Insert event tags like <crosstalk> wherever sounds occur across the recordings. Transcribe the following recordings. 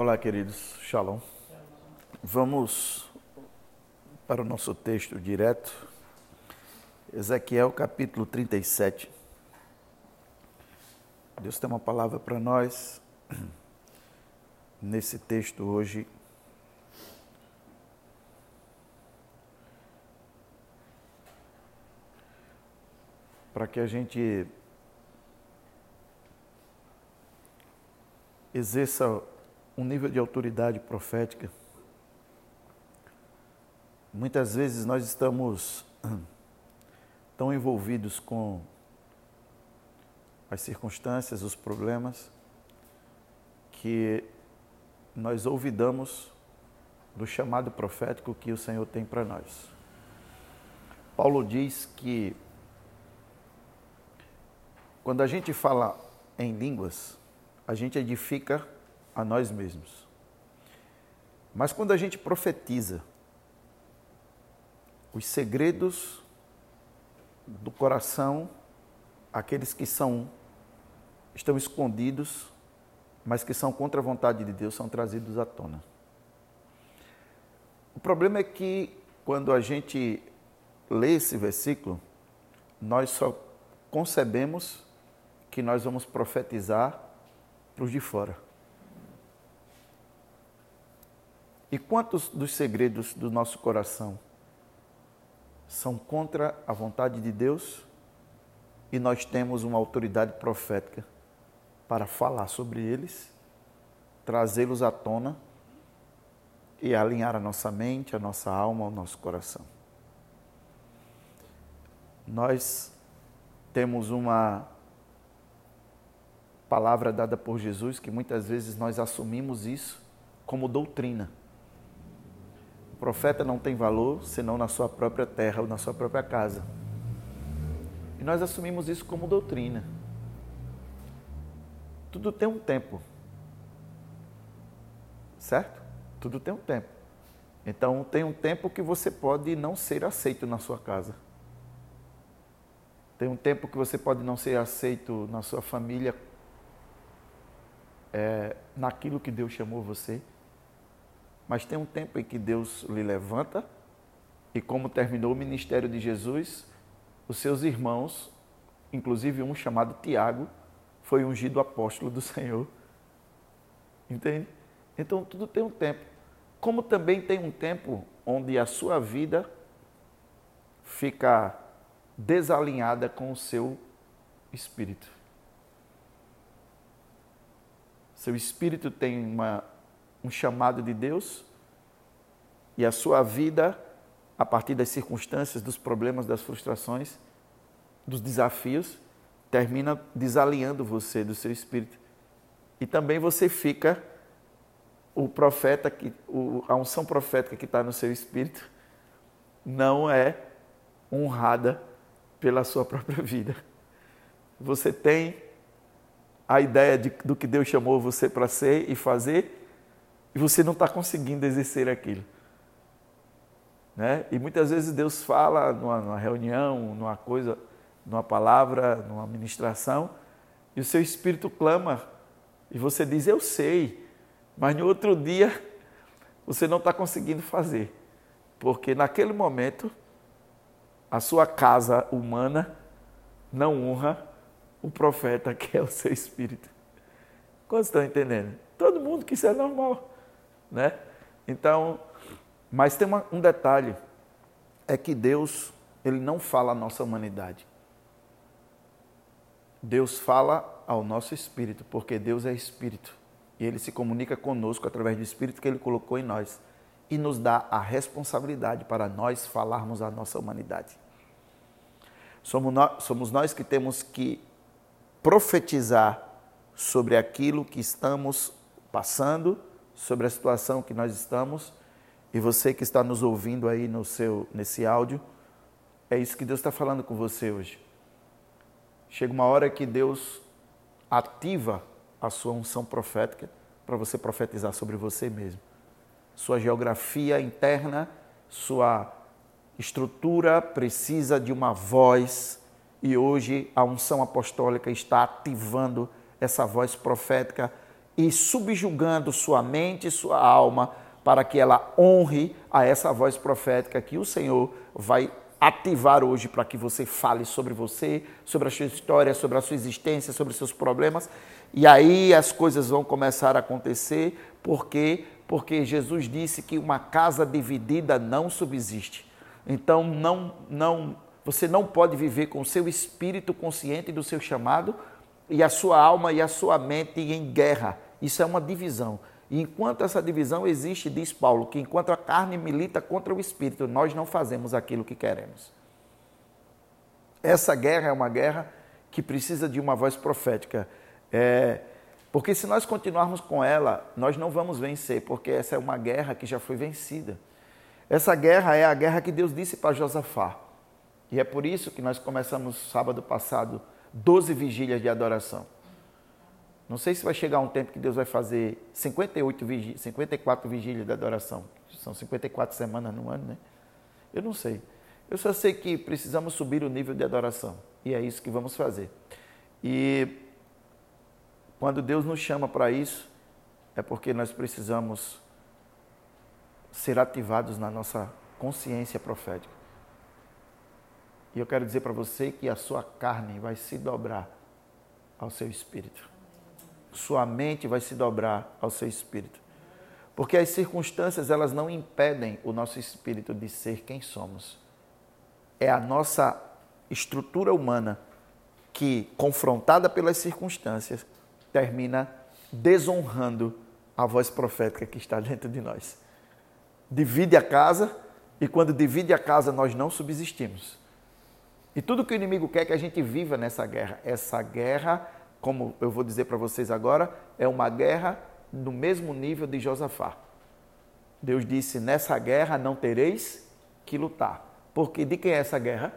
Olá, queridos. Shalom. Vamos para o nosso texto direto. Ezequiel capítulo 37. Deus tem uma palavra para nós <clears throat> nesse texto hoje. Para que a gente exerça um nível de autoridade profética. Muitas vezes nós estamos <clears throat> tão envolvidos com as circunstâncias, os problemas, que nós ouvidamos do chamado profético que o Senhor tem para nós. Paulo diz que quando a gente fala em línguas, a gente edifica a nós mesmos. Mas quando a gente profetiza os segredos do coração, aqueles que são estão escondidos, mas que são contra a vontade de Deus, são trazidos à tona. O problema é que quando a gente lê esse versículo, nós só concebemos que nós vamos profetizar para os de fora. E quantos dos segredos do nosso coração são contra a vontade de Deus e nós temos uma autoridade profética para falar sobre eles, trazê-los à tona e alinhar a nossa mente, a nossa alma, o nosso coração. Nós temos uma palavra dada por Jesus que muitas vezes nós assumimos isso como doutrina. Profeta não tem valor senão na sua própria terra ou na sua própria casa. E nós assumimos isso como doutrina. Tudo tem um tempo. Certo? Tudo tem um tempo. Então, tem um tempo que você pode não ser aceito na sua casa. Tem um tempo que você pode não ser aceito na sua família, é, naquilo que Deus chamou você. Mas tem um tempo em que Deus lhe levanta e como terminou o ministério de Jesus, os seus irmãos, inclusive um chamado Tiago, foi ungido apóstolo do Senhor. Entende? Então tudo tem um tempo. Como também tem um tempo onde a sua vida fica desalinhada com o seu espírito. Seu espírito tem uma um chamado de Deus e a sua vida, a partir das circunstâncias, dos problemas, das frustrações, dos desafios, termina desalinhando você do seu espírito. E também você fica o profeta que a unção profética que está no seu espírito não é honrada pela sua própria vida. Você tem a ideia de, do que Deus chamou você para ser e fazer, e você não está conseguindo exercer aquilo. Né? E muitas vezes Deus fala numa, numa reunião, numa coisa, numa palavra, numa ministração, e o seu espírito clama, e você diz, eu sei, mas no outro dia <laughs> você não está conseguindo fazer, porque naquele momento a sua casa humana não honra o profeta <laughs> que é o seu espírito. Quantos estão entendendo? Todo mundo que isso é normal né? Então, mas tem uma, um detalhe, é que Deus, ele não fala à nossa humanidade. Deus fala ao nosso espírito, porque Deus é espírito. E ele se comunica conosco através do espírito que ele colocou em nós e nos dá a responsabilidade para nós falarmos à nossa humanidade. Somos nós, somos nós que temos que profetizar sobre aquilo que estamos passando sobre a situação que nós estamos e você que está nos ouvindo aí no seu nesse áudio, é isso que Deus está falando com você hoje. Chega uma hora que Deus ativa a sua unção profética para você profetizar sobre você mesmo. Sua geografia interna, sua estrutura precisa de uma voz e hoje a unção apostólica está ativando essa voz profética e subjugando sua mente e sua alma para que ela honre a essa voz profética que o Senhor vai ativar hoje para que você fale sobre você, sobre a sua história, sobre a sua existência, sobre seus problemas. E aí as coisas vão começar a acontecer, porque porque Jesus disse que uma casa dividida não subsiste. Então não não você não pode viver com o seu espírito consciente do seu chamado e a sua alma e a sua mente em guerra. Isso é uma divisão. E enquanto essa divisão existe, diz Paulo, que enquanto a carne milita contra o espírito, nós não fazemos aquilo que queremos. Essa guerra é uma guerra que precisa de uma voz profética. É, porque se nós continuarmos com ela, nós não vamos vencer, porque essa é uma guerra que já foi vencida. Essa guerra é a guerra que Deus disse para Josafá. E é por isso que nós começamos sábado passado 12 vigílias de adoração. Não sei se vai chegar um tempo que Deus vai fazer 58 vigílias, 54 vigílias de adoração. São 54 semanas no ano, né? Eu não sei. Eu só sei que precisamos subir o nível de adoração. E é isso que vamos fazer. E quando Deus nos chama para isso, é porque nós precisamos ser ativados na nossa consciência profética. E eu quero dizer para você que a sua carne vai se dobrar ao seu espírito sua mente vai se dobrar ao seu espírito. Porque as circunstâncias, elas não impedem o nosso espírito de ser quem somos. É a nossa estrutura humana que, confrontada pelas circunstâncias, termina desonrando a voz profética que está dentro de nós. Divide a casa e quando divide a casa nós não subsistimos. E tudo que o inimigo quer é que a gente viva nessa guerra. Essa guerra como eu vou dizer para vocês agora, é uma guerra no mesmo nível de Josafá. Deus disse: nessa guerra não tereis que lutar. Porque de quem é essa guerra?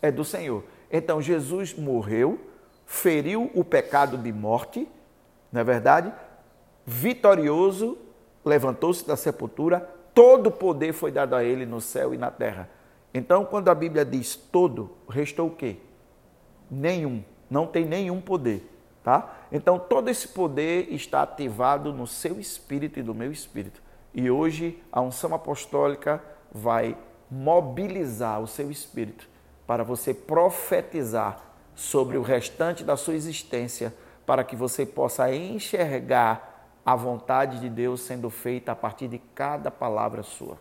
É do Senhor. Então Jesus morreu, feriu o pecado de morte, não é verdade? Vitorioso, levantou-se da sepultura, todo o poder foi dado a ele no céu e na terra. Então, quando a Bíblia diz todo, restou o quê? Nenhum. Não tem nenhum poder. Tá? Então, todo esse poder está ativado no seu espírito e no meu espírito. E hoje a unção apostólica vai mobilizar o seu espírito para você profetizar sobre o restante da sua existência, para que você possa enxergar a vontade de Deus sendo feita a partir de cada palavra sua.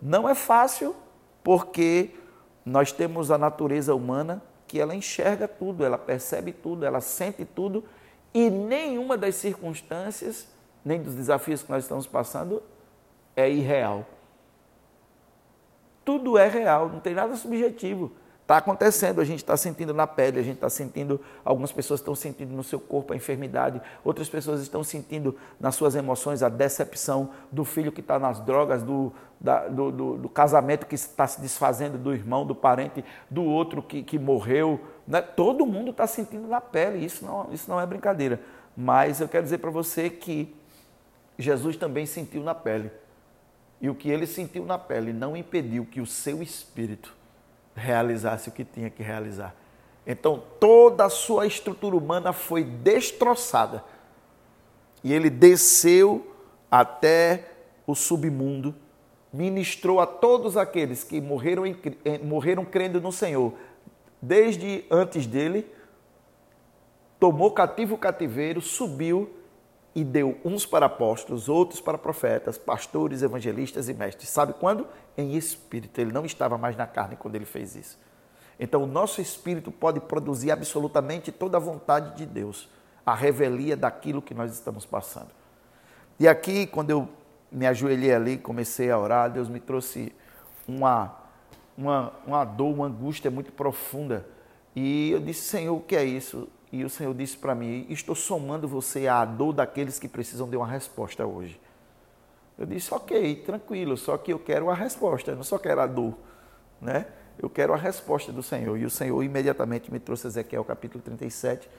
Não é fácil, porque nós temos a natureza humana que ela enxerga tudo, ela percebe tudo, ela sente tudo e nenhuma das circunstâncias, nem dos desafios que nós estamos passando, é irreal. Tudo é real, não tem nada subjetivo. Está acontecendo, a gente está sentindo na pele, a gente está sentindo, algumas pessoas estão sentindo no seu corpo a enfermidade, outras pessoas estão sentindo nas suas emoções a decepção do filho que está nas drogas, do, da, do, do, do, casamento que está se desfazendo, do irmão, do parente, do outro que, que morreu. Né? Todo mundo está sentindo na pele, isso não, isso não é brincadeira. Mas eu quero dizer para você que Jesus também sentiu na pele. E o que ele sentiu na pele não impediu que o seu espírito realizasse o que tinha que realizar. Então, toda a sua estrutura humana foi destroçada. E ele desceu até o submundo, ministrou a todos aqueles que morreram, em, morreram crendo no Senhor, desde antes dele, tomou cativo o cativeiro, subiu e deu uns para apóstolos, outros para profetas, pastores, evangelistas e mestres. Sabe quando? Em espírito. Ele não estava mais na carne quando ele fez isso. Então, o nosso espírito pode produzir absolutamente toda a vontade de Deus, a revelia daquilo que nós estamos passando. E aqui, quando eu me ajoelhei ali, comecei a orar, Deus me trouxe uma, uma, uma dor, uma angústia muito profunda. E eu disse, Senhor, o que é isso? E o Senhor disse para mim: Estou somando você à dor daqueles que precisam de uma resposta hoje. Eu disse: Ok, tranquilo, só que eu quero a resposta, eu não só quero a dor, né? Eu quero a resposta do Senhor. E o Senhor imediatamente me trouxe Ezequiel capítulo 37.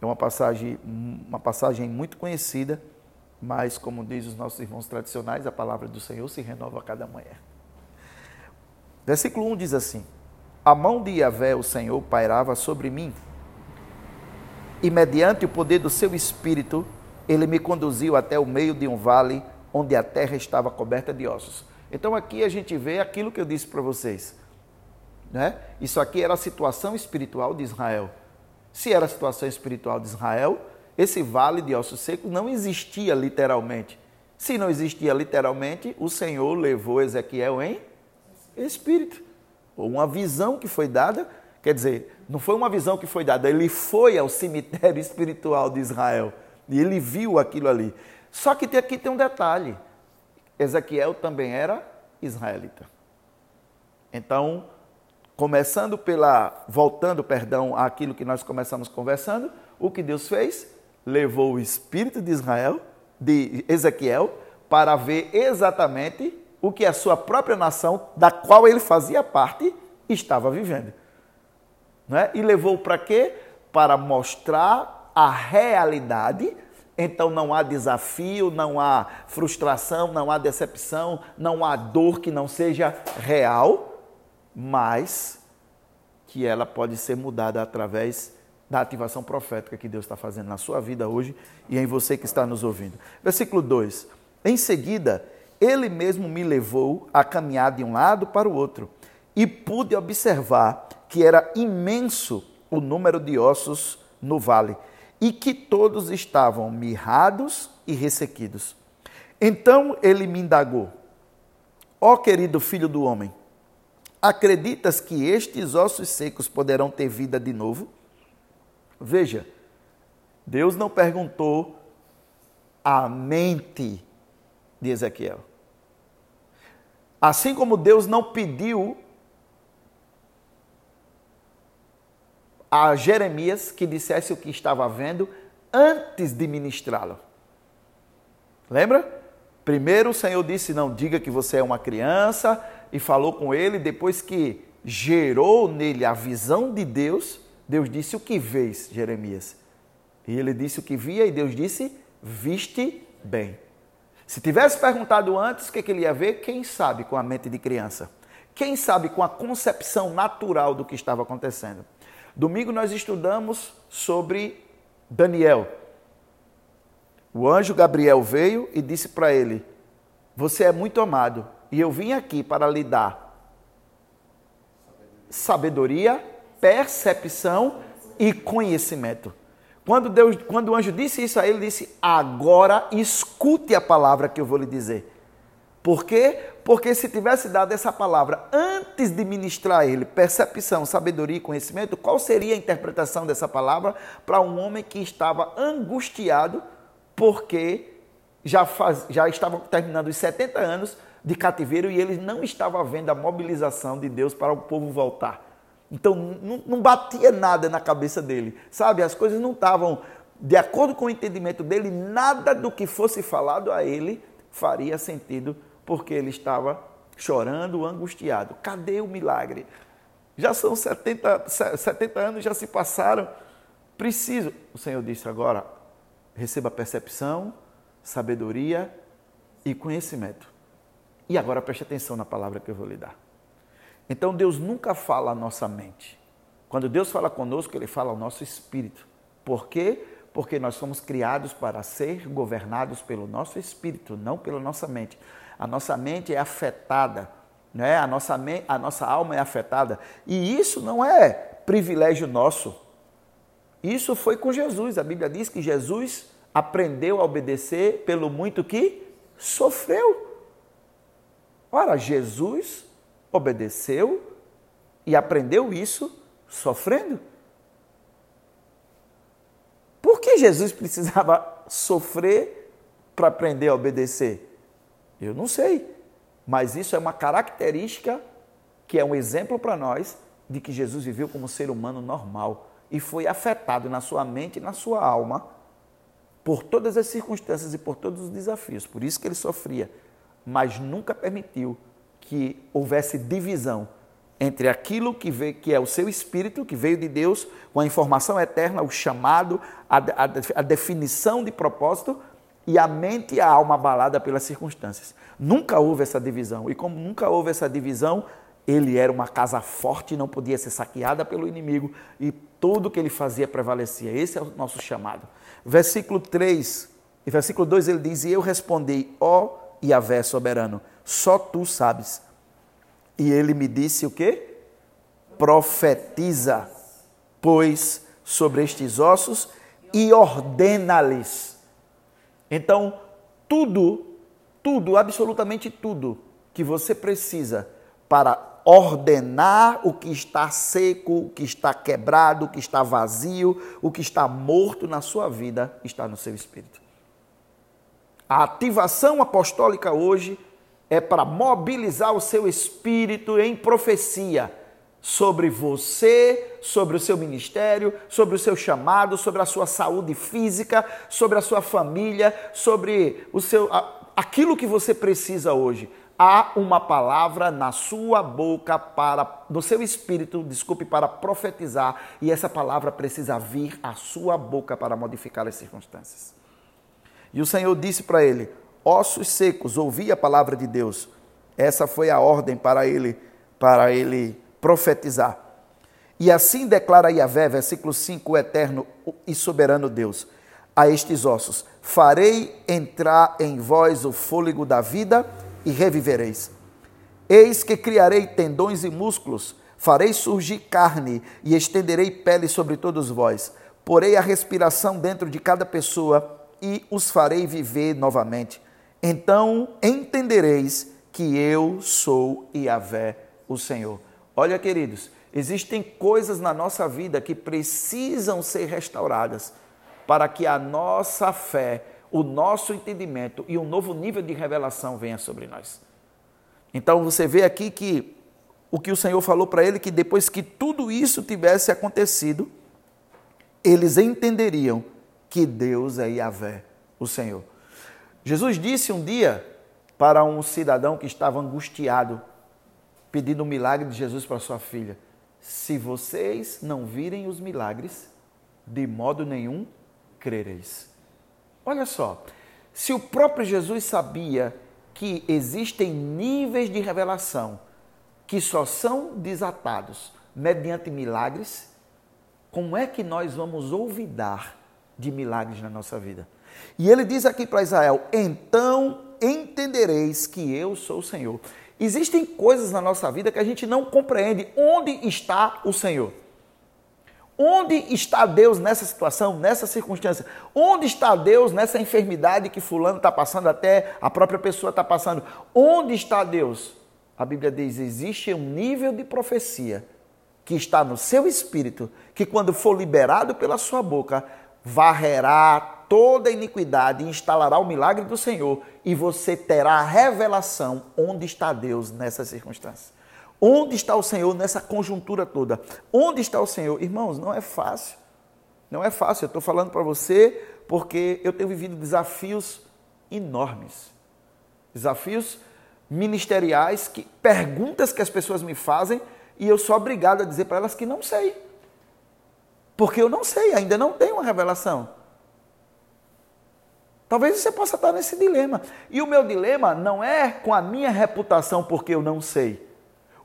É uma passagem, uma passagem muito conhecida, mas, como diz os nossos irmãos tradicionais, a palavra do Senhor se renova a cada manhã. Versículo 1 diz assim: A mão de Yahvé, o Senhor, pairava sobre mim e mediante o poder do seu espírito ele me conduziu até o meio de um vale onde a terra estava coberta de ossos. Então aqui a gente vê aquilo que eu disse para vocês. Né? Isso aqui era a situação espiritual de Israel. Se era a situação espiritual de Israel, esse vale de ossos secos não existia literalmente. Se não existia literalmente, o Senhor levou Ezequiel em espírito. Uma visão que foi dada, quer dizer, não foi uma visão que foi dada, ele foi ao cemitério <laughs> espiritual de Israel e ele viu aquilo ali. Só que aqui tem um detalhe: Ezequiel também era israelita. Então, começando pela, voltando, perdão, àquilo que nós começamos conversando, o que Deus fez? Levou o espírito de Israel, de Ezequiel, para ver exatamente o que a sua própria nação, da qual ele fazia parte, estava vivendo. Né? E levou para quê? Para mostrar a realidade. Então não há desafio, não há frustração, não há decepção, não há dor que não seja real mas que ela pode ser mudada através da ativação profética que Deus está fazendo na sua vida hoje e em você que está nos ouvindo. Versículo 2: Em seguida, ele mesmo me levou a caminhar de um lado para o outro e pude observar que era imenso o número de ossos no vale e que todos estavam mirrados e ressequidos. Então ele me indagou: Ó oh, querido filho do homem, Acreditas que estes ossos secos poderão ter vida de novo? Veja, Deus não perguntou a mente de Ezequiel. Assim como Deus não pediu a Jeremias que dissesse o que estava vendo antes de ministrá-lo. Lembra? Primeiro o Senhor disse: Não diga que você é uma criança, e falou com ele, depois que gerou nele a visão de Deus, Deus disse: O que vês, Jeremias? E ele disse o que via, e Deus disse: Viste bem. Se tivesse perguntado antes o que, que ele ia ver, quem sabe com a mente de criança? Quem sabe com a concepção natural do que estava acontecendo? Domingo nós estudamos sobre Daniel. O anjo Gabriel veio e disse para ele: Você é muito amado, e eu vim aqui para lhe dar sabedoria, percepção e conhecimento. Quando, Deus, quando o anjo disse isso a ele, ele disse: Agora escute a palavra que eu vou lhe dizer. Por quê? Porque se tivesse dado essa palavra antes de ministrar ele percepção, sabedoria e conhecimento, qual seria a interpretação dessa palavra para um homem que estava angustiado porque já, faz, já estava terminando os 70 anos de cativeiro e ele não estava vendo a mobilização de Deus para o povo voltar. Então não, não batia nada na cabeça dele, sabe? As coisas não estavam de acordo com o entendimento dele, nada do que fosse falado a ele faria sentido, porque ele estava chorando, angustiado. Cadê o milagre? Já são 70, 70 anos, já se passaram. Preciso. O Senhor disse agora: receba percepção, sabedoria e conhecimento. E agora preste atenção na palavra que eu vou lhe dar. Então Deus nunca fala à nossa mente. Quando Deus fala conosco, Ele fala ao nosso espírito. Por quê? Porque nós somos criados para ser governados pelo nosso espírito, não pela nossa mente. A nossa mente é afetada, né? a, nossa, a nossa alma é afetada. E isso não é privilégio nosso. Isso foi com Jesus. A Bíblia diz que Jesus aprendeu a obedecer pelo muito que sofreu. Ora, Jesus obedeceu e aprendeu isso sofrendo. Por que Jesus precisava sofrer para aprender a obedecer? Eu não sei, mas isso é uma característica que é um exemplo para nós de que Jesus viveu como ser humano normal e foi afetado na sua mente e na sua alma por todas as circunstâncias e por todos os desafios. Por isso que ele sofria mas nunca permitiu que houvesse divisão entre aquilo que, que é o seu espírito, que veio de Deus, com a informação eterna, o chamado, a, a, a definição de propósito, e a mente e a alma abalada pelas circunstâncias. Nunca houve essa divisão. E como nunca houve essa divisão, ele era uma casa forte, não podia ser saqueada pelo inimigo, e tudo que ele fazia prevalecia. Esse é o nosso chamado. Versículo 3 E versículo 2 ele diz: E eu respondi, ó Yahvé soberano, só tu sabes. E ele me disse o quê? Profetiza, pois, sobre estes ossos e ordena-lhes. Então, tudo, tudo, absolutamente tudo que você precisa para ordenar o que está seco, o que está quebrado, o que está vazio, o que está morto na sua vida, está no seu espírito. A ativação apostólica hoje é para mobilizar o seu espírito em profecia sobre você, sobre o seu ministério, sobre o seu chamado, sobre a sua saúde física, sobre a sua família, sobre o seu aquilo que você precisa hoje. Há uma palavra na sua boca para no seu espírito, desculpe, para profetizar, e essa palavra precisa vir à sua boca para modificar as circunstâncias. E o Senhor disse para ele: Ossos secos, ouvi a palavra de Deus. Essa foi a ordem para ele, para ele profetizar. E assim declara Yahvé, versículo 5, o eterno e soberano Deus, a estes ossos: Farei entrar em vós o fôlego da vida e revivereis. Eis que criarei tendões e músculos, farei surgir carne e estenderei pele sobre todos vós. Porei a respiração dentro de cada pessoa e os farei viver novamente. Então entendereis que eu sou Yahvé, o Senhor. Olha, queridos, existem coisas na nossa vida que precisam ser restauradas para que a nossa fé, o nosso entendimento e um novo nível de revelação venha sobre nós. Então você vê aqui que o que o Senhor falou para ele que depois que tudo isso tivesse acontecido, eles entenderiam que Deus é Yahvé, o Senhor. Jesus disse um dia para um cidadão que estava angustiado pedindo o milagre de Jesus para sua filha. Se vocês não virem os milagres, de modo nenhum crereis. Olha só, se o próprio Jesus sabia que existem níveis de revelação que só são desatados mediante milagres, como é que nós vamos olvidar de milagres na nossa vida? E ele diz aqui para Israel: então entendereis que eu sou o Senhor. Existem coisas na nossa vida que a gente não compreende. Onde está o Senhor? Onde está Deus nessa situação, nessa circunstância? Onde está Deus nessa enfermidade que fulano está passando, até a própria pessoa está passando? Onde está Deus? A Bíblia diz: existe um nível de profecia que está no seu espírito, que quando for liberado pela sua boca, varrerá toda iniquidade e instalará o milagre do Senhor, e você terá a revelação onde está Deus nessa circunstância. Onde está o Senhor nessa conjuntura toda? Onde está o Senhor? Irmãos, não é fácil. Não é fácil. Eu estou falando para você porque eu tenho vivido desafios enormes. Desafios ministeriais, que, perguntas que as pessoas me fazem e eu sou obrigado a dizer para elas que não sei. Porque eu não sei, ainda não tenho uma revelação. Talvez você possa estar nesse dilema. E o meu dilema não é com a minha reputação porque eu não sei.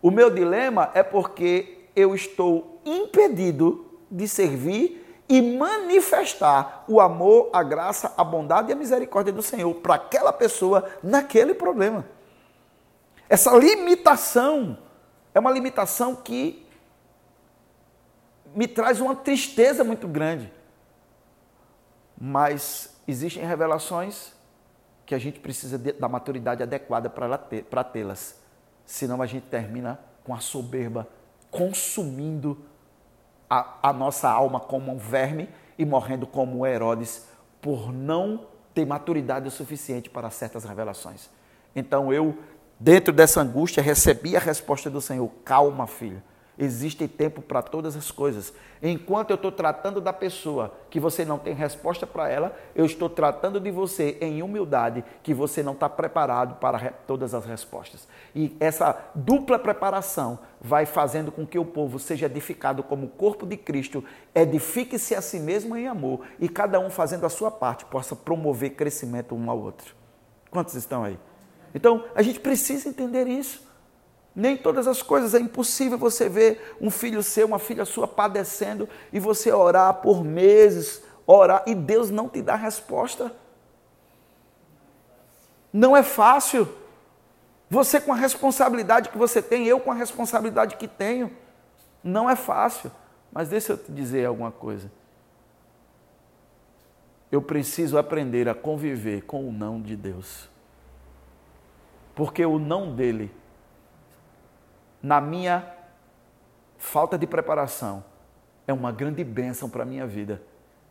O meu dilema é porque eu estou impedido de servir e manifestar o amor, a graça, a bondade e a misericórdia do Senhor para aquela pessoa naquele problema. Essa limitação é uma limitação que me traz uma tristeza muito grande. Mas existem revelações que a gente precisa de, da maturidade adequada para tê-las. Senão a gente termina com a soberba consumindo a, a nossa alma como um verme e morrendo como Herodes por não ter maturidade o suficiente para certas revelações. Então eu, dentro dessa angústia, recebi a resposta do Senhor: calma, filho Existe tempo para todas as coisas. Enquanto eu estou tratando da pessoa que você não tem resposta para ela, eu estou tratando de você em humildade, que você não está preparado para todas as respostas. E essa dupla preparação vai fazendo com que o povo seja edificado como corpo de Cristo, edifique-se a si mesmo em amor e cada um fazendo a sua parte possa promover crescimento um ao outro. Quantos estão aí? Então, a gente precisa entender isso. Nem todas as coisas é impossível você ver um filho seu, uma filha sua padecendo e você orar por meses, orar e Deus não te dá resposta. Não é fácil. Você com a responsabilidade que você tem, eu com a responsabilidade que tenho. Não é fácil. Mas deixa eu te dizer alguma coisa. Eu preciso aprender a conviver com o não de Deus. Porque o não dele, na minha falta de preparação, é uma grande bênção para a minha vida,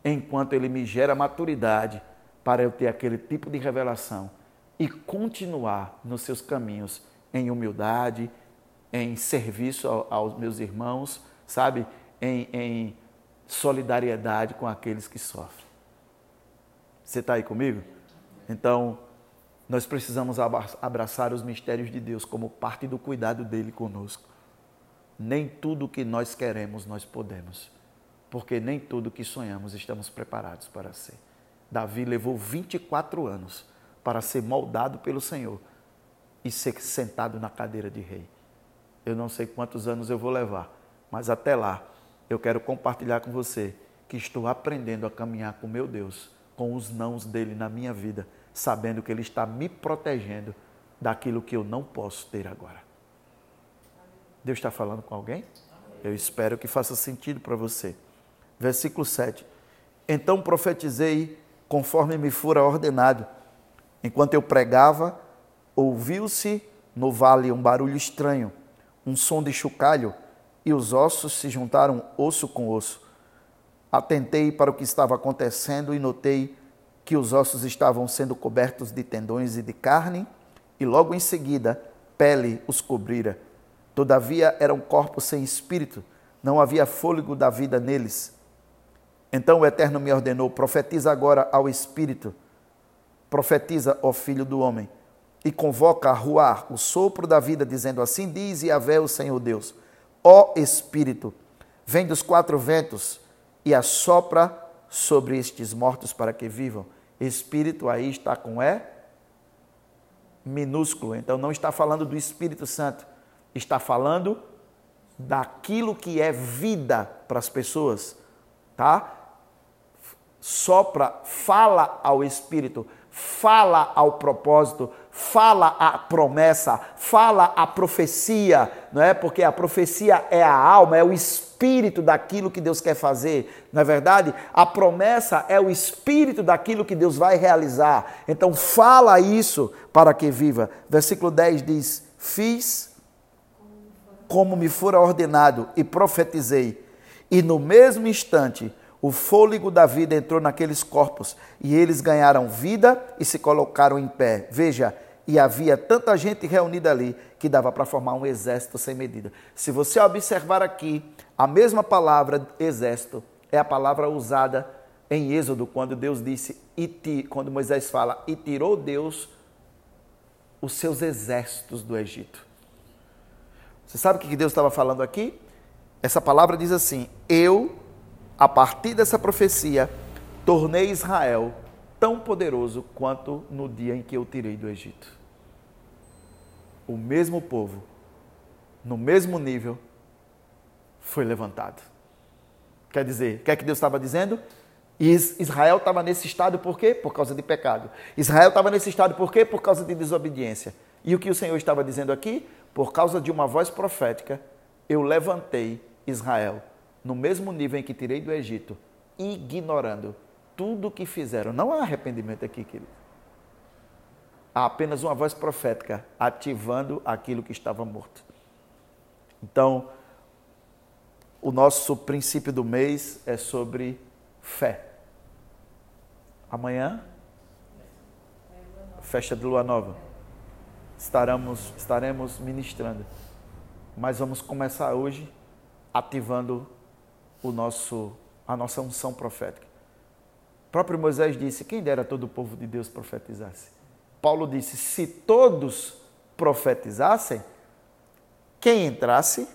enquanto ele me gera maturidade para eu ter aquele tipo de revelação e continuar nos seus caminhos em humildade, em serviço aos meus irmãos, sabe? Em, em solidariedade com aqueles que sofrem. Você está aí comigo? Então, nós precisamos abraçar os mistérios de Deus como parte do cuidado dele conosco. Nem tudo que nós queremos nós podemos, porque nem tudo que sonhamos estamos preparados para ser. Davi levou 24 anos para ser moldado pelo Senhor e ser sentado na cadeira de rei. Eu não sei quantos anos eu vou levar, mas até lá eu quero compartilhar com você que estou aprendendo a caminhar com meu Deus, com os nãos dele na minha vida, sabendo que ele está me protegendo daquilo que eu não posso ter agora. Deus está falando com alguém? Eu espero que faça sentido para você. Versículo 7. Então profetizei conforme me fora ordenado Enquanto eu pregava, ouviu-se no vale um barulho estranho, um som de chocalho, e os ossos se juntaram osso com osso. Atentei para o que estava acontecendo e notei que os ossos estavam sendo cobertos de tendões e de carne, e logo em seguida pele os cobrira. Todavia eram corpos sem espírito, não havia fôlego da vida neles. Então o Eterno me ordenou: profetiza agora ao espírito profetiza, ó filho do homem, e convoca a ruar o sopro da vida, dizendo assim: diz Yahvé, o Senhor Deus, ó Espírito, vem dos quatro ventos e assopra sobre estes mortos para que vivam. Espírito aí está com E minúsculo, então não está falando do Espírito Santo, está falando daquilo que é vida para as pessoas, tá? Sopra, fala ao Espírito fala ao propósito, fala a promessa, fala a profecia, não é? Porque a profecia é a alma, é o espírito daquilo que Deus quer fazer, não é verdade? A promessa é o espírito daquilo que Deus vai realizar. Então fala isso para que viva. Versículo 10 diz: Fiz como me fora ordenado e profetizei, e no mesmo instante o fôlego da vida entrou naqueles corpos e eles ganharam vida e se colocaram em pé. Veja, e havia tanta gente reunida ali que dava para formar um exército sem medida. Se você observar aqui, a mesma palavra exército é a palavra usada em Êxodo, quando Deus disse, e quando Moisés fala, e tirou Deus os seus exércitos do Egito. Você sabe o que Deus estava falando aqui? Essa palavra diz assim: Eu a partir dessa profecia, tornei Israel tão poderoso quanto no dia em que eu tirei do Egito. O mesmo povo, no mesmo nível, foi levantado. Quer dizer, o que é que Deus estava dizendo? Israel estava nesse estado por quê? Por causa de pecado. Israel estava nesse estado por quê? Por causa de desobediência. E o que o Senhor estava dizendo aqui? Por causa de uma voz profética, eu levantei Israel no mesmo nível em que tirei do Egito, ignorando tudo o que fizeram. Não há arrependimento aqui, querido. Há apenas uma voz profética ativando aquilo que estava morto. Então, o nosso princípio do mês é sobre fé. Amanhã, festa de lua nova. Estaremos, estaremos ministrando. Mas vamos começar hoje ativando o nosso, a nossa unção profética. Próprio Moisés disse: Quem dera todo o povo de Deus profetizasse. Paulo disse: Se todos profetizassem, quem entrasse,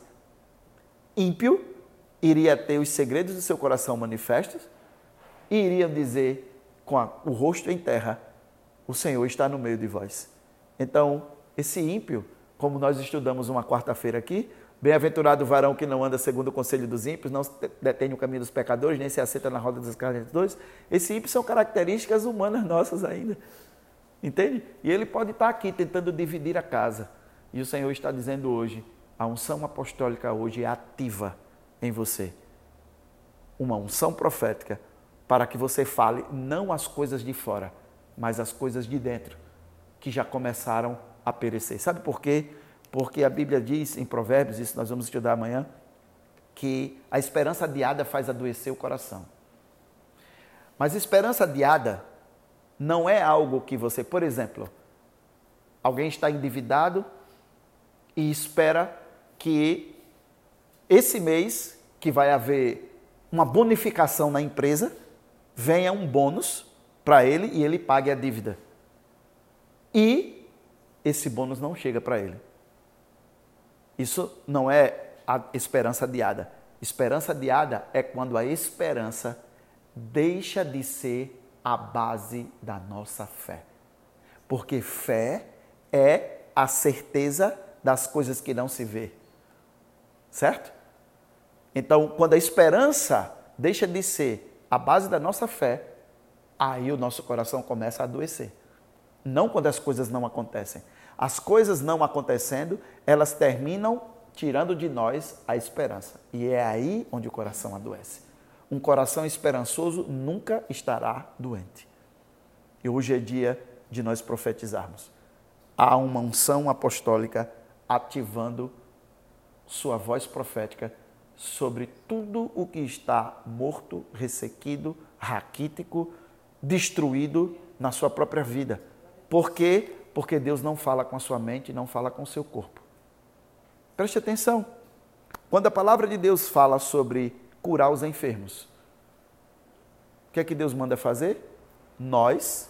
ímpio, iria ter os segredos do seu coração manifestos e iria dizer com a, o rosto em terra: O Senhor está no meio de vós. Então, esse ímpio, como nós estudamos uma quarta-feira aqui, Bem-aventurado o varão que não anda segundo o conselho dos ímpios, não detém o caminho dos pecadores, nem se aceita na roda dos escarnecedores. Esses ímpios são características humanas nossas ainda. Entende? E ele pode estar aqui tentando dividir a casa. E o Senhor está dizendo hoje: a unção apostólica hoje é ativa em você. Uma unção profética para que você fale não as coisas de fora, mas as coisas de dentro, que já começaram a perecer. Sabe por quê? Porque a Bíblia diz em Provérbios, isso nós vamos estudar amanhã, que a esperança adiada faz adoecer o coração. Mas esperança adiada não é algo que você, por exemplo, alguém está endividado e espera que esse mês, que vai haver uma bonificação na empresa, venha um bônus para ele e ele pague a dívida. E esse bônus não chega para ele. Isso não é a esperança adiada. Esperança adiada é quando a esperança deixa de ser a base da nossa fé. Porque fé é a certeza das coisas que não se vê. Certo? Então, quando a esperança deixa de ser a base da nossa fé, aí o nosso coração começa a adoecer. Não quando as coisas não acontecem. As coisas não acontecendo, elas terminam tirando de nós a esperança. E é aí onde o coração adoece. Um coração esperançoso nunca estará doente. E hoje é dia de nós profetizarmos. Há uma unção apostólica ativando sua voz profética sobre tudo o que está morto, ressequido, raquítico, destruído na sua própria vida. Por quê? Porque Deus não fala com a sua mente, não fala com o seu corpo. Preste atenção. Quando a palavra de Deus fala sobre curar os enfermos. O que é que Deus manda fazer? Nós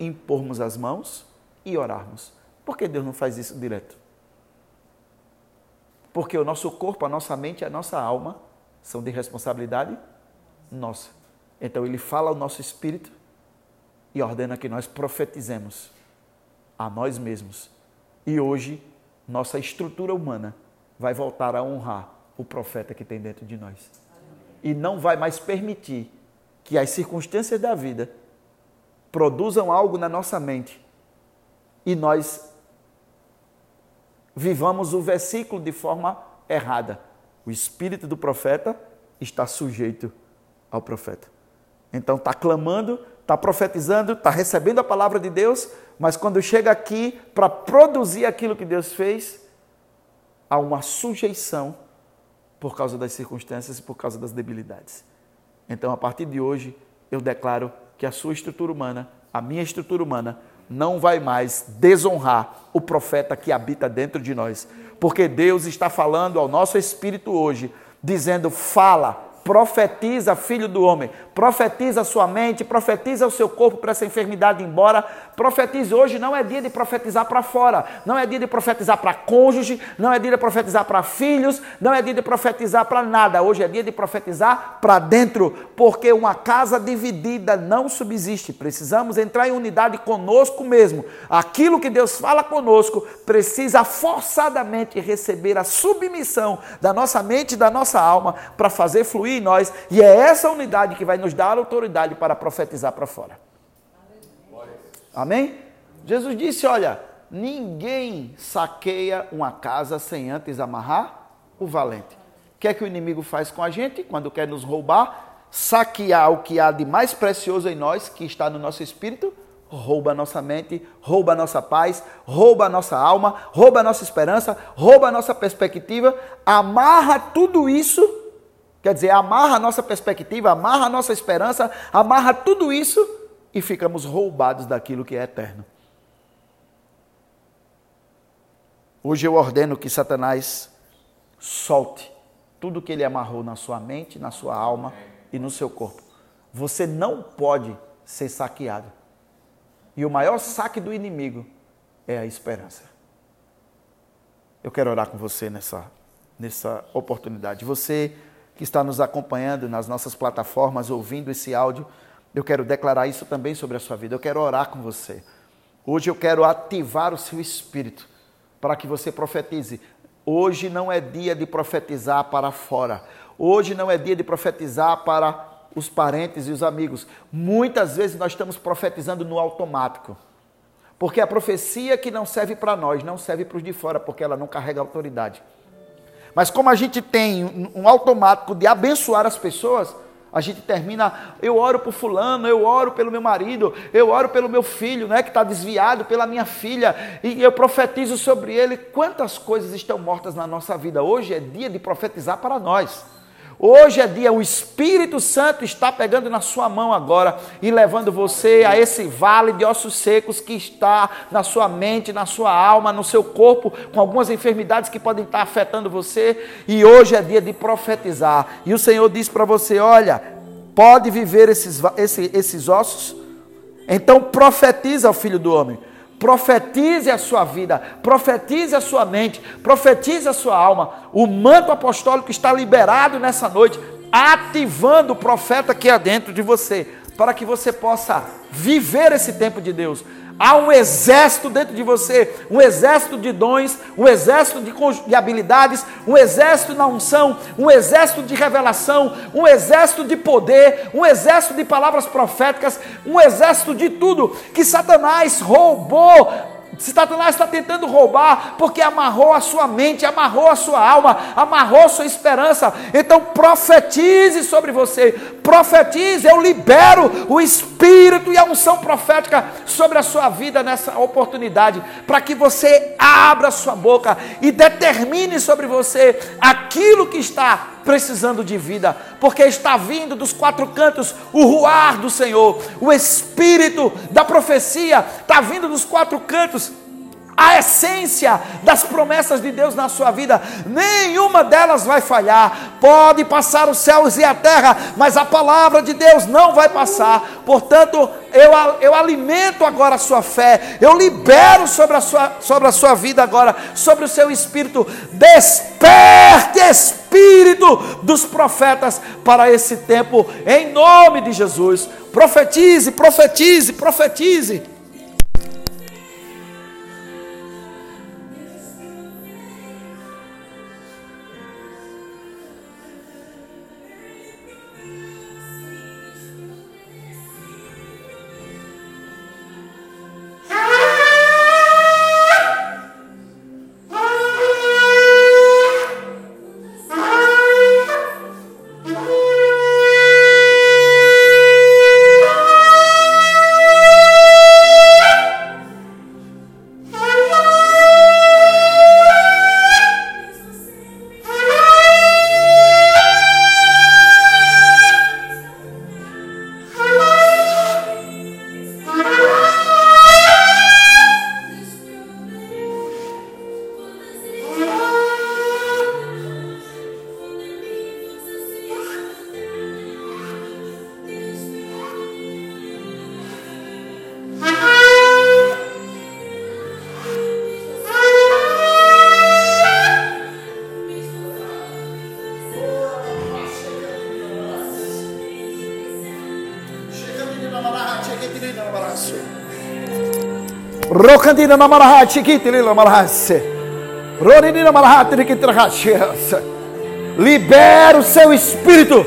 impormos as mãos e orarmos. Por que Deus não faz isso direto? Porque o nosso corpo, a nossa mente e a nossa alma são de responsabilidade nossa. Então ele fala ao nosso espírito e ordena que nós profetizemos a nós mesmos. E hoje, nossa estrutura humana vai voltar a honrar o profeta que tem dentro de nós e não vai mais permitir que as circunstâncias da vida produzam algo na nossa mente e nós vivamos o versículo de forma errada. O espírito do profeta está sujeito ao profeta. Então está clamando, está profetizando, está recebendo a palavra de Deus, mas quando chega aqui para produzir aquilo que Deus fez, há uma sujeição por causa das circunstâncias e por causa das debilidades. Então, a partir de hoje, eu declaro que a sua estrutura humana, a minha estrutura humana, não vai mais desonrar o profeta que habita dentro de nós, porque Deus está falando ao nosso espírito hoje, dizendo: fala, Profetiza, filho do homem. Profetiza a sua mente, profetiza o seu corpo para essa enfermidade ir embora. Profetize hoje, não é dia de profetizar para fora, não é dia de profetizar para cônjuge, não é dia de profetizar para filhos, não é dia de profetizar para nada. Hoje é dia de profetizar para dentro, porque uma casa dividida não subsiste. Precisamos entrar em unidade conosco mesmo. Aquilo que Deus fala conosco precisa forçadamente receber a submissão da nossa mente e da nossa alma para fazer fluir em nós, e é essa unidade que vai nos dar autoridade para profetizar para fora. Amém? Jesus disse: Olha, ninguém saqueia uma casa sem antes amarrar o valente. O que é que o inimigo faz com a gente quando quer nos roubar? Saquear o que há de mais precioso em nós, que está no nosso espírito, rouba a nossa mente, rouba a nossa paz, rouba a nossa alma, rouba a nossa esperança, rouba a nossa perspectiva, amarra tudo isso Quer dizer, amarra a nossa perspectiva, amarra a nossa esperança, amarra tudo isso e ficamos roubados daquilo que é eterno. Hoje eu ordeno que Satanás solte tudo que ele amarrou na sua mente, na sua alma e no seu corpo. Você não pode ser saqueado. E o maior saque do inimigo é a esperança. Eu quero orar com você nessa, nessa oportunidade. Você que está nos acompanhando nas nossas plataformas, ouvindo esse áudio, eu quero declarar isso também sobre a sua vida. Eu quero orar com você. Hoje eu quero ativar o seu espírito para que você profetize. Hoje não é dia de profetizar para fora. Hoje não é dia de profetizar para os parentes e os amigos. Muitas vezes nós estamos profetizando no automático. Porque a profecia que não serve para nós, não serve para os de fora, porque ela não carrega autoridade. Mas como a gente tem um automático de abençoar as pessoas, a gente termina, eu oro por fulano, eu oro pelo meu marido, eu oro pelo meu filho, né, que está desviado, pela minha filha, e eu profetizo sobre ele. Quantas coisas estão mortas na nossa vida? Hoje é dia de profetizar para nós. Hoje é dia, o Espírito Santo está pegando na sua mão agora e levando você a esse vale de ossos secos que está na sua mente, na sua alma, no seu corpo, com algumas enfermidades que podem estar afetando você. E hoje é dia de profetizar. E o Senhor diz para você: olha, pode viver esses, esses, esses ossos? Então profetiza ao filho do homem profetize a sua vida, profetize a sua mente, profetize a sua alma. O manto apostólico está liberado nessa noite, ativando o profeta que há dentro de você, para que você possa viver esse tempo de Deus. Há um exército dentro de você, um exército de dons, um exército de, de, habilidades, um exército na unção, um exército de revelação, um exército de poder, um exército de palavras proféticas, um exército de tudo que Satanás roubou Satanás está tentando roubar porque amarrou a sua mente, amarrou a sua alma, amarrou a sua esperança. Então profetize sobre você, profetize, eu libero o espírito e a unção profética sobre a sua vida nessa oportunidade, para que você abra sua boca e determine sobre você aquilo que está precisando de vida, porque está vindo dos quatro cantos o ruar do Senhor, o espírito da profecia está vindo dos quatro cantos a essência das promessas de Deus na sua vida, nenhuma delas vai falhar. Pode passar os céus e a terra, mas a palavra de Deus não vai passar. Portanto, eu, eu alimento agora a sua fé, eu libero sobre a sua, sobre a sua vida agora, sobre o seu espírito. Desperte, espírito dos profetas para esse tempo, em nome de Jesus. Profetize, profetize, profetize. Rocandina na maraha chiquitila malahase. Rorinina malahate nikitrahashesa. Libera o seu espírito.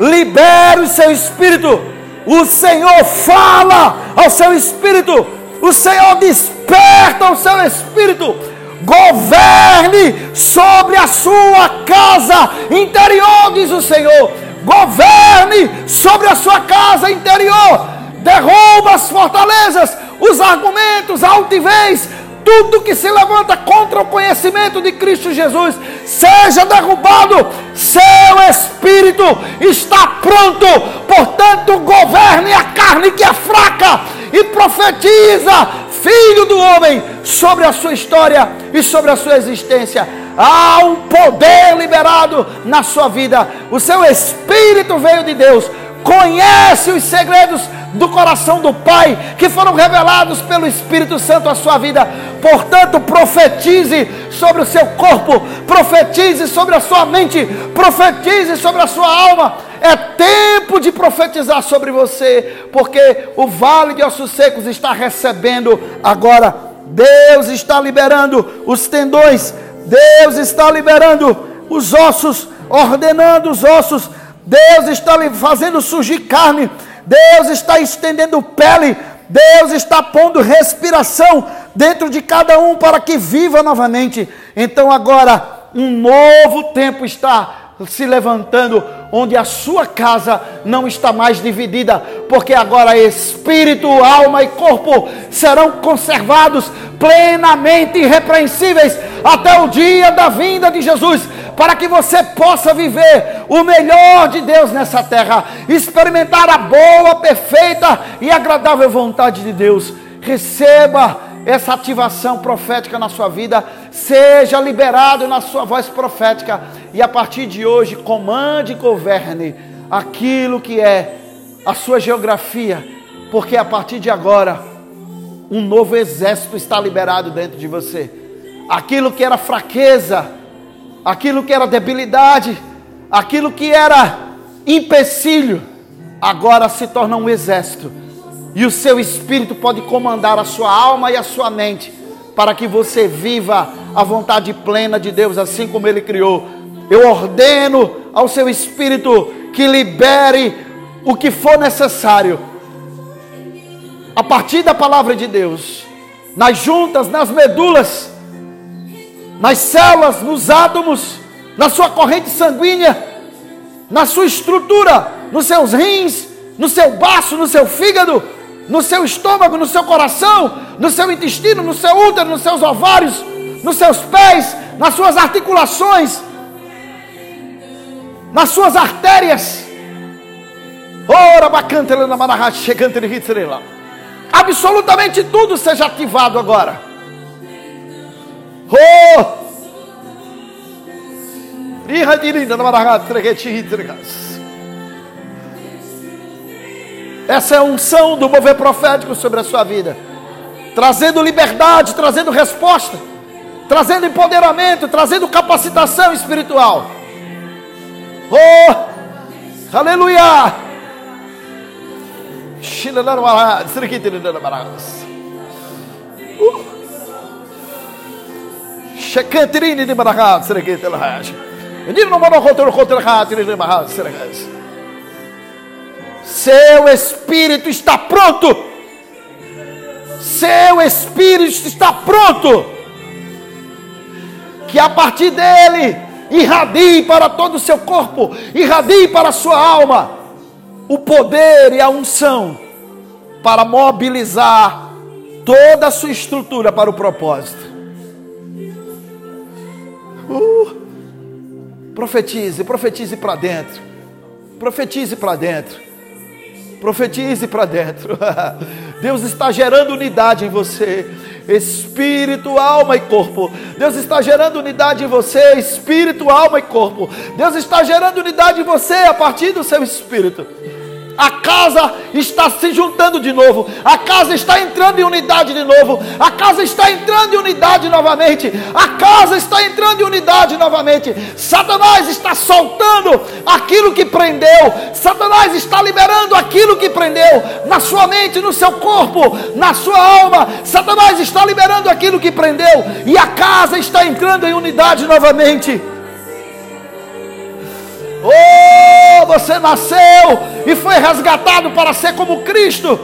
Libera o seu espírito. O Senhor fala ao seu espírito. O Senhor desperta o seu espírito. Governe sobre a sua casa interior, diz o Senhor. Governe sobre a sua casa interior. Derruba as fortalezas os argumentos, a altivez, tudo que se levanta contra o conhecimento de Cristo Jesus, seja derrubado. Seu espírito está pronto, portanto, governe a carne que é fraca e profetiza, filho do homem, sobre a sua história e sobre a sua existência. Há um poder liberado na sua vida. O seu espírito veio de Deus, conhece os segredos do coração do Pai, que foram revelados pelo Espírito Santo à sua vida. Portanto, profetize sobre o seu corpo, profetize sobre a sua mente, profetize sobre a sua alma. É tempo de profetizar sobre você, porque o vale de ossos secos está recebendo agora. Deus está liberando os tendões, Deus está liberando os ossos, ordenando os ossos. Deus está fazendo surgir carne, Deus está estendendo pele, Deus está pondo respiração dentro de cada um para que viva novamente. Então agora um novo tempo está se levantando, onde a sua casa não está mais dividida, porque agora espírito, alma e corpo serão conservados plenamente irrepreensíveis até o dia da vinda de Jesus, para que você possa viver o melhor de Deus nessa terra, experimentar a boa, perfeita e agradável vontade de Deus. Receba essa ativação profética na sua vida, seja liberado na sua voz profética e a partir de hoje comande e governe aquilo que é a sua geografia, porque a partir de agora um novo exército está liberado dentro de você. Aquilo que era fraqueza, aquilo que era debilidade, aquilo que era empecilho, agora se torna um exército e o seu espírito pode comandar a sua alma e a sua mente para que você viva a vontade plena de Deus, assim como Ele criou. Eu ordeno ao seu espírito que libere o que for necessário, a partir da palavra de Deus, nas juntas, nas medulas, nas células, nos átomos, na sua corrente sanguínea, na sua estrutura, nos seus rins, no seu baço, no seu fígado, no seu estômago, no seu coração, no seu intestino, no seu útero, nos seus ovários, nos seus pés, nas suas articulações, nas suas artérias. Ora, bacante, chegando Absolutamente tudo seja ativado agora. Oh! Essa é a unção do mover profético sobre a sua vida. Trazendo liberdade, trazendo resposta, trazendo empoderamento, trazendo capacitação espiritual. Oh! Aleluia! Uh. Shekantirini de Marahat, Serekitel Menino não mandou contra o contra de Serekitel seu espírito está pronto. Seu espírito está pronto. Que a partir dele irradie para todo o seu corpo, irradie para a sua alma o poder e a unção para mobilizar toda a sua estrutura para o propósito. Uh, profetize, profetize para dentro. Profetize para dentro. Profetize para dentro. <laughs> Deus está gerando unidade em você, espírito, alma e corpo. Deus está gerando unidade em você, espírito, alma e corpo. Deus está gerando unidade em você a partir do seu espírito. A casa está se juntando de novo. A casa está entrando em unidade de novo. A casa está entrando em unidade novamente. A casa está entrando em unidade novamente. Satanás está soltando aquilo que prendeu. Satanás está liberando aquilo que prendeu na sua mente, no seu corpo, na sua alma. Satanás está liberando aquilo que prendeu. E a casa está entrando em unidade novamente. Oh, você nasceu e foi resgatado para ser como Cristo.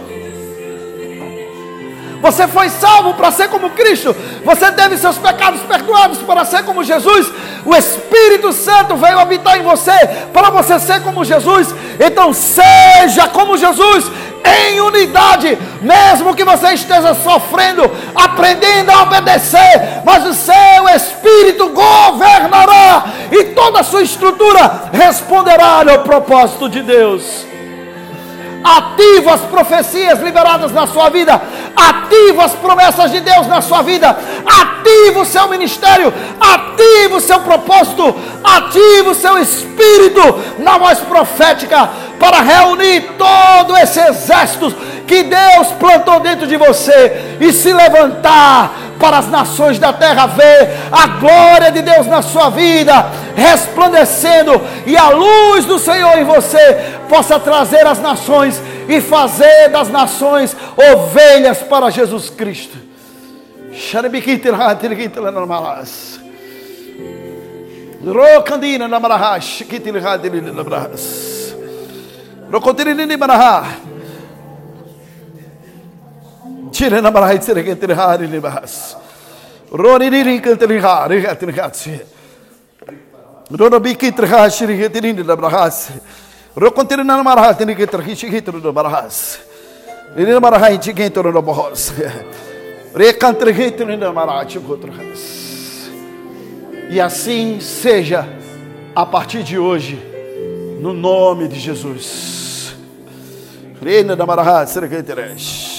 Você foi salvo para ser como Cristo. Você teve seus pecados perdoados para ser como Jesus. O Espírito Santo veio habitar em você para você ser como Jesus. Então seja como Jesus em unidade, mesmo que você esteja sofrendo, aprendendo a obedecer, mas o seu espírito governará e toda a sua estrutura responderá ao propósito de Deus. Ativa as profecias liberadas na sua vida. Ativa as promessas de Deus na sua vida. Ativa o seu ministério. Ativa o seu propósito. Ativa o seu espírito na voz profética para reunir todo esse exército que Deus plantou dentro de você e se levantar para as nações da terra ver a glória de Deus na sua vida resplandecendo e a luz do Senhor em você possa trazer as nações e fazer das nações ovelhas para Jesus Cristo. Rocandina na de na marra ter que ter hishi que ter da brahas. Ni na marra hi que ter da bohos. E assim seja a partir de hoje, no nome de Jesus. Reina da que interessa?